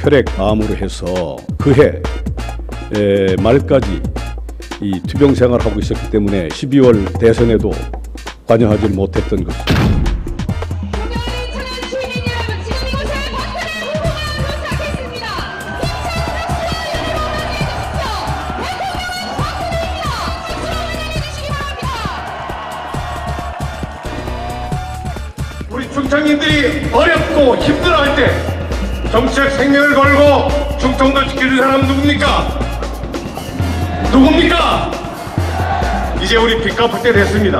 혈액 암으로 해서 그해 에, 말까지 이 투병 생활하고 있었기 때문에 12월 대선에도 관여하지 못했던 것입니다. 우리 충청인들이 어렵고 힘들어할 때 정치적 생명을 걸고 충청도 지켜준 사람 누굽니까? 누굽니까? 이제 우리 빚 갚을 때 됐습니다.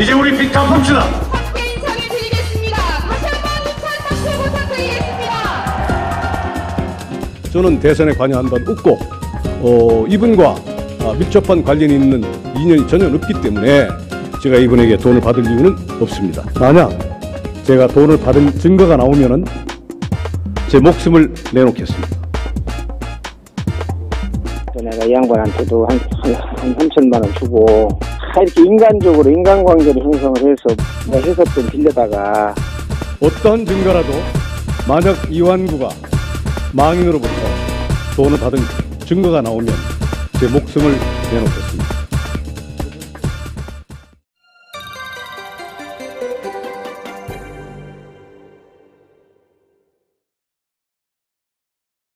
이제 우리 빚 갚읍시다. 함께 인사를 드리겠습니다. 다시 한번 인사 박수 부탁드리겠습니다. 저는 대선에 관여한다는 웃고 어, 이분과 아, 밀접한 관련이 있는 인연이 전혀 없기 때문에 제가 이분에게 돈을 받을 이유는 없습니다. 만약 제가 돈을 받은 증거가 나오면은 제 목숨을 내놓겠습니다. 내가 이 양반한테도 한, 한, 한 3천만 원 주고 다 이렇게 인간적으로 인간관계를 형성을 해서 뭐 해석돈 빌려다가 어떠한 증거라도 만약 이완구가 망인으로부터 돈을 받은 증거가 나오면 제 목숨을 내놓겠습니다.